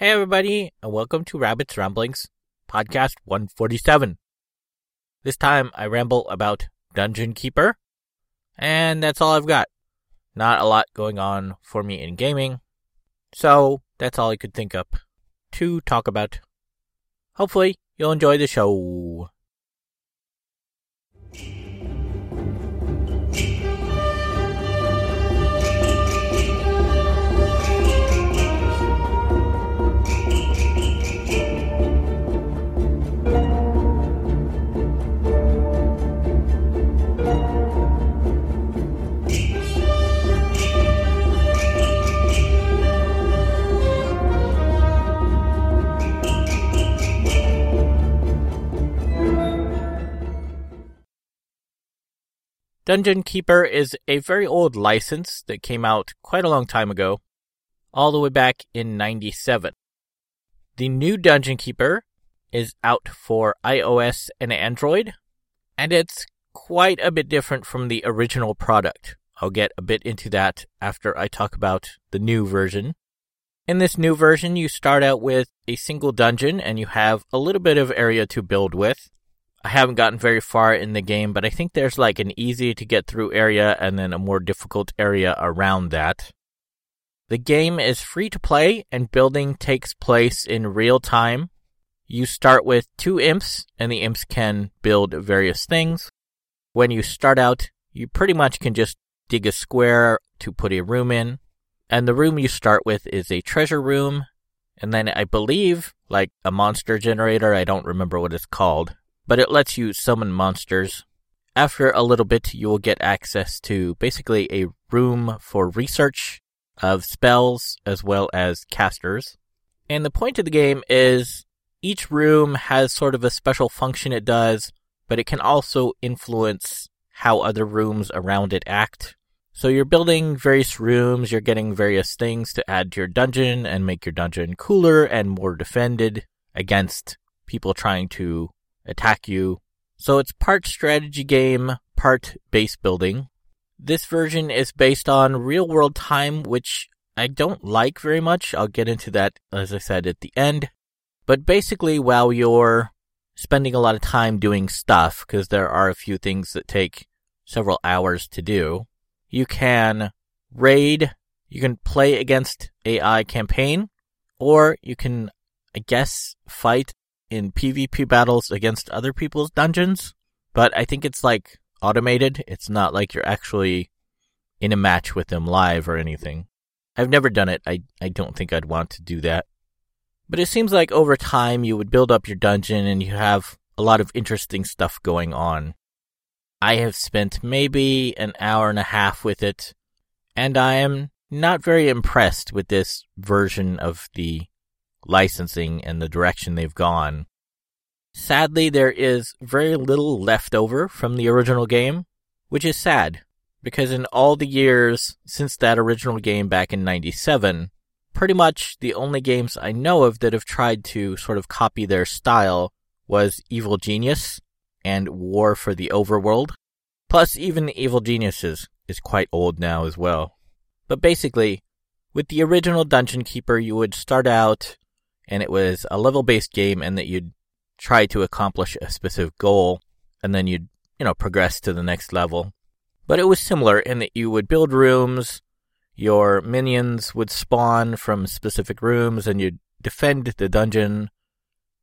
Hey, everybody, and welcome to Rabbit's Ramblings, podcast 147. This time I ramble about Dungeon Keeper, and that's all I've got. Not a lot going on for me in gaming, so that's all I could think up to talk about. Hopefully, you'll enjoy the show. Dungeon Keeper is a very old license that came out quite a long time ago, all the way back in 97. The new Dungeon Keeper is out for iOS and Android, and it's quite a bit different from the original product. I'll get a bit into that after I talk about the new version. In this new version, you start out with a single dungeon and you have a little bit of area to build with. I haven't gotten very far in the game, but I think there's like an easy to get through area and then a more difficult area around that. The game is free to play and building takes place in real time. You start with two imps and the imps can build various things. When you start out, you pretty much can just dig a square to put a room in. And the room you start with is a treasure room. And then I believe like a monster generator. I don't remember what it's called but it lets you summon monsters. After a little bit, you will get access to basically a room for research of spells as well as casters. And the point of the game is each room has sort of a special function it does, but it can also influence how other rooms around it act. So you're building various rooms, you're getting various things to add to your dungeon and make your dungeon cooler and more defended against people trying to attack you. So it's part strategy game, part base building. This version is based on real world time, which I don't like very much. I'll get into that, as I said, at the end. But basically, while you're spending a lot of time doing stuff, because there are a few things that take several hours to do, you can raid, you can play against AI campaign, or you can, I guess, fight in PvP battles against other people's dungeons, but I think it's like automated. It's not like you're actually in a match with them live or anything. I've never done it. I, I don't think I'd want to do that. But it seems like over time you would build up your dungeon and you have a lot of interesting stuff going on. I have spent maybe an hour and a half with it, and I am not very impressed with this version of the licensing and the direction they've gone. Sadly, there is very little left over from the original game, which is sad, because in all the years since that original game back in 97, pretty much the only games I know of that have tried to sort of copy their style was Evil Genius and War for the Overworld. Plus, even Evil Geniuses is quite old now as well. But basically, with the original Dungeon Keeper, you would start out and it was a level based game and that you'd try to accomplish a specific goal and then you'd, you know, progress to the next level. But it was similar in that you would build rooms, your minions would spawn from specific rooms and you'd defend the dungeon.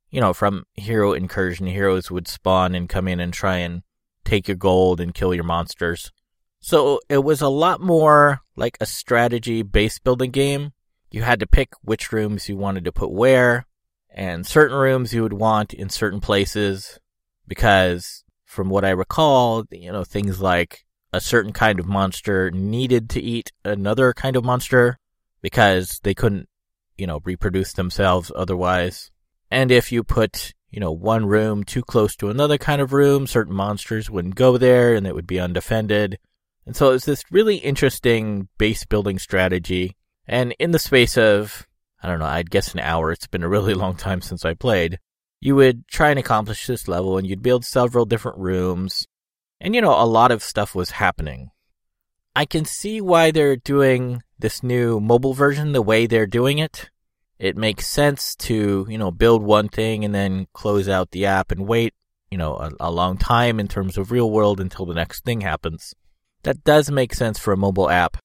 You know, from hero incursion, heroes would spawn and come in and try and take your gold and kill your monsters. So it was a lot more like a strategy base building game you had to pick which rooms you wanted to put where, and certain rooms you would want in certain places because from what I recall, you know, things like a certain kind of monster needed to eat another kind of monster because they couldn't, you know, reproduce themselves otherwise. And if you put, you know, one room too close to another kind of room, certain monsters wouldn't go there and it would be undefended. And so it's this really interesting base building strategy and in the space of, I don't know, I'd guess an hour, it's been a really long time since I played, you would try and accomplish this level and you'd build several different rooms. And you know, a lot of stuff was happening. I can see why they're doing this new mobile version the way they're doing it. it makes sense to, you know, build one thing and then close out the app and wait, you know, a, a long time in terms of real world until the next thing happens. That does make sense for a mobile app.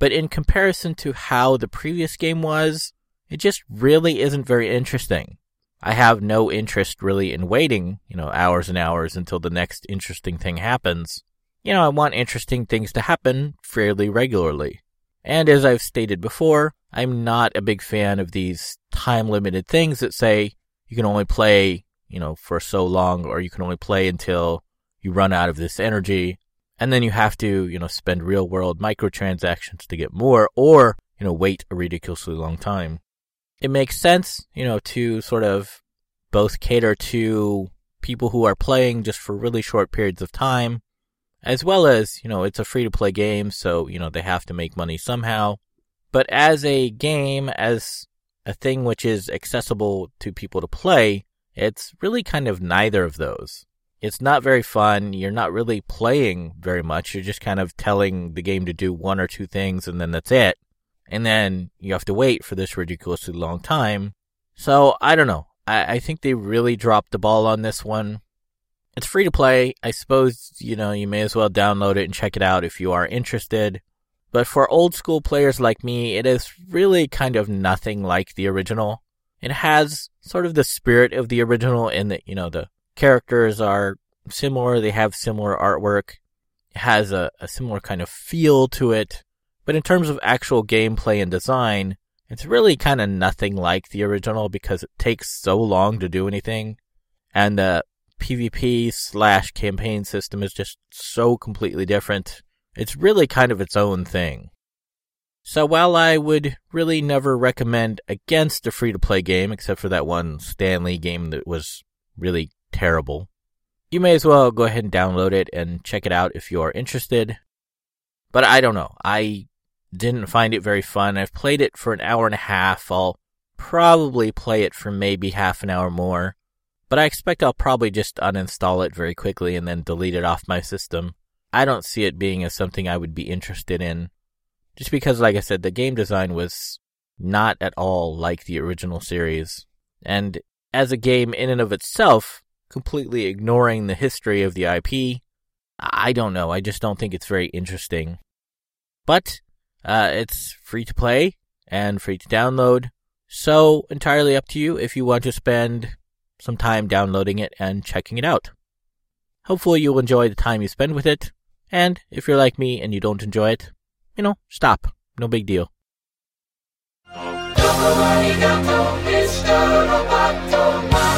But in comparison to how the previous game was, it just really isn't very interesting. I have no interest really in waiting, you know, hours and hours until the next interesting thing happens. You know, I want interesting things to happen fairly regularly. And as I've stated before, I'm not a big fan of these time limited things that say you can only play, you know, for so long or you can only play until you run out of this energy. And then you have to, you know, spend real world microtransactions to get more or, you know, wait a ridiculously long time it makes sense, you know, to sort of both cater to people who are playing just for really short periods of time, as well as, you know, it's a free to play game, so, you know, they have to make money somehow. But as a game, as a thing which is accessible to people to play, it's really kind of neither of those. It's not very fun. You're not really playing very much. You're just kind of telling the game to do one or two things and then that's it and then you have to wait for this ridiculously long time. So I don't know. I, I think they really dropped the ball on this one. It's free to play. I suppose, you know, you may as well download it and check it out if you are interested. But for old school players like me, it is really kind of nothing like the original. It has sort of the spirit of the original in that, you know, the characters are similar, they have similar artwork, has a, a similar kind of feel to it. But in terms of actual gameplay and design, it's really kind of nothing like the original because it takes so long to do anything. And the PvP slash campaign system is just so completely different. It's really kind of its own thing. So while I would really never recommend against a free to play game, except for that one Stanley game that was really terrible, you may as well go ahead and download it and check it out if you are interested. But I don't know. I didn't find it very fun. I've played it for an hour and a half. I'll probably play it for maybe half an hour more. But I expect I'll probably just uninstall it very quickly and then delete it off my system. I don't see it being as something I would be interested in. Just because, like I said, the game design was not at all like the original series. And as a game in and of itself, completely ignoring the history of the IP, I don't know. I just don't think it's very interesting. But uh, it's free to play and free to download. So entirely up to you if you want to spend some time downloading it and checking it out. Hopefully you'll enjoy the time you spend with it. And if you're like me and you don't enjoy it, you know, stop. No big deal.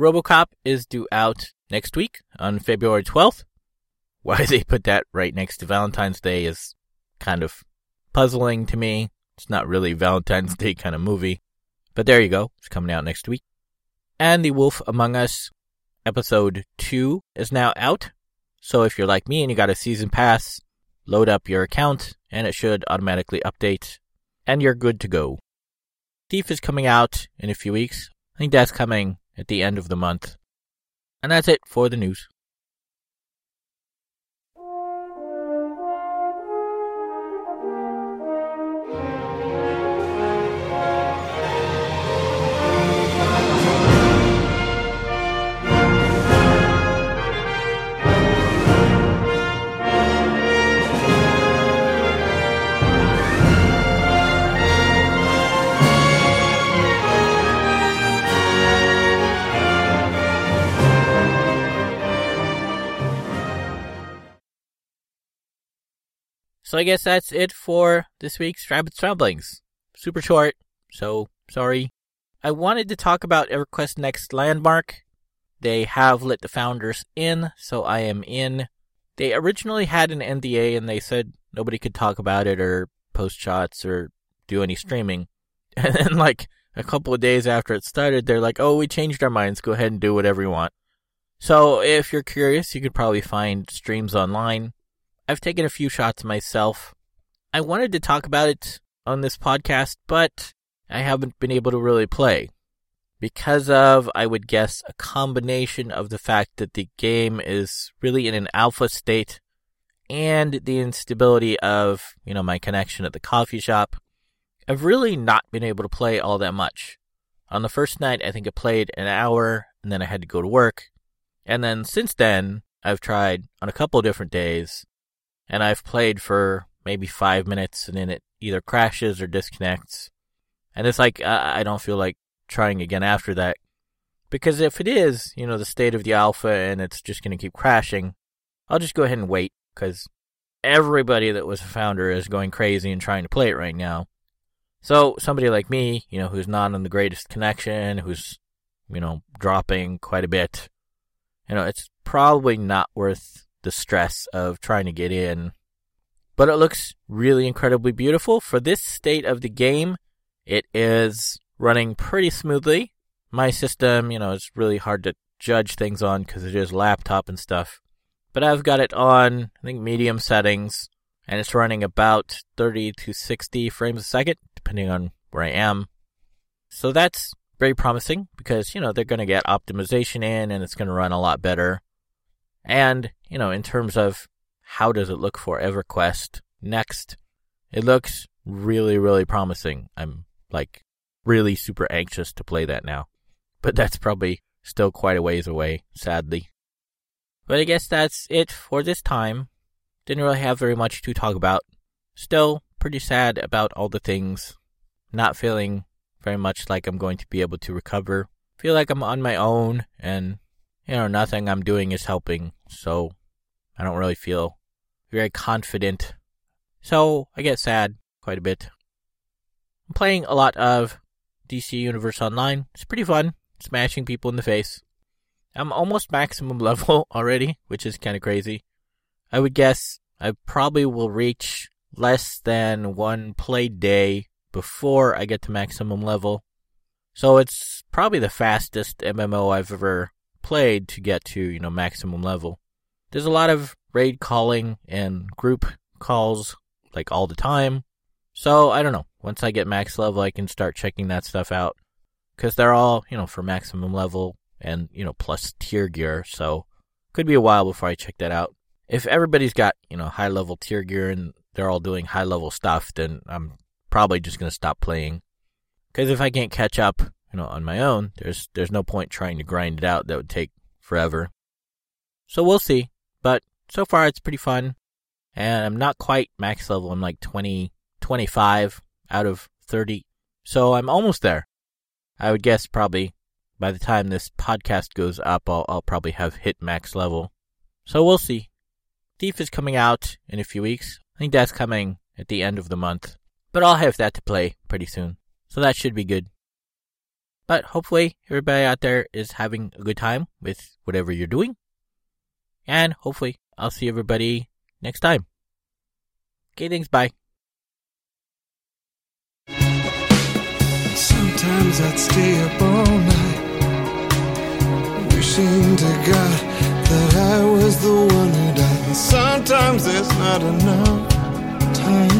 Robocop is due out next week on February 12th. Why they put that right next to Valentine's Day is kind of puzzling to me. It's not really Valentine's Day kind of movie. But there you go. It's coming out next week. And The Wolf Among Us episode 2 is now out. So if you're like me and you got a season pass, load up your account and it should automatically update and you're good to go. Thief is coming out in a few weeks. I think that's coming at the end of the month. And that's it for the news. So I guess that's it for this week's Rabbit's Ramblings. Super short, so sorry. I wanted to talk about EverQuest Next Landmark. They have let the founders in, so I am in. They originally had an NDA and they said nobody could talk about it or post shots or do any streaming. And then, like, a couple of days after it started, they're like, oh, we changed our minds. Go ahead and do whatever you want. So if you're curious, you could probably find streams online. I've taken a few shots myself. I wanted to talk about it on this podcast, but I haven't been able to really play. Because of, I would guess, a combination of the fact that the game is really in an alpha state and the instability of, you know, my connection at the coffee shop. I've really not been able to play all that much. On the first night, I think I played an hour, and then I had to go to work. And then since then, I've tried on a couple different days, and I've played for maybe five minutes, and then it either crashes or disconnects. And it's like, I don't feel like trying again after that. Because if it is, you know, the state of the alpha and it's just going to keep crashing, I'll just go ahead and wait, because everybody that was a founder is going crazy and trying to play it right now. So somebody like me, you know, who's not on the greatest connection, who's, you know, dropping quite a bit, you know, it's probably not worth the stress of trying to get in. But it looks really incredibly beautiful. For this state of the game, it is running pretty smoothly. My system, you know, it's really hard to judge things on because it is laptop and stuff. But I've got it on, I think, medium settings, and it's running about 30 to 60 frames a second depending on where I am. So that's very promising because, you know, they're going to get optimization in and it's going to run a lot better. And, you know, in terms of how does it look for EverQuest next, it looks really, really promising. I'm like really super anxious to play that now. But that's probably still quite a ways away, sadly. But I guess that's it for this time. Didn't really have very much to talk about. Still pretty sad about all the things not feeling very much like I'm going to be able to recover. Feel like I'm on my own and, you know, nothing I'm doing is helping. So I don't really feel very confident. So I get sad quite a bit. I'm playing a lot of DC Universe Online. It's pretty fun, smashing people in the face. I'm almost maximum level already, which is kind of crazy. I would guess I probably will reach less than one play day before I get to maximum level. So it's probably the fastest MMO I've ever played to get to, you know, maximum level. There's a lot of raid calling and group calls like all the time. So I don't know. Once I get max level, I can start checking that stuff out because they're all, you know, for maximum level and, you know, plus tier gear. So could be a while before I check that out. If everybody's got, you know, high level tier gear and they're all doing high level stuff, then I'm probably just going to stop playing. Because if I can't catch up, you know, on my own, there's there's no point trying to grind it out. That would take forever. So we'll see. But so far, it's pretty fun. And I'm not quite max level. I'm like 20, 25 out of 30. So I'm almost there. I would guess probably by the time this podcast goes up, I'll, I'll probably have hit max level. So we'll see. Thief is coming out in a few weeks. I think that's coming at the end of the month. But I'll have that to play pretty soon. So that should be good. But hopefully everybody out there is having a good time with whatever you're doing. And hopefully I'll see everybody next time. Okay, thanks. Bye. Sometimes I'd stay up all night, wishing to God that I was the one who died. And sometimes there's not enough time.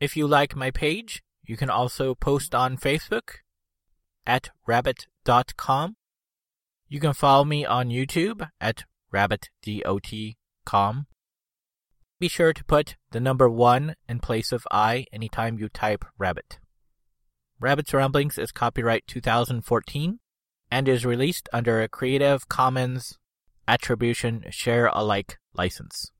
If you like my page, you can also post on Facebook. at rabbit.com. You can follow me on YouTube at rabbitdot.com. Be sure to put the number one in place of I anytime you type rabbit. Rabbit's Ramblings is copyright 2014 and is released under a Creative Commons Attribution Share Alike license.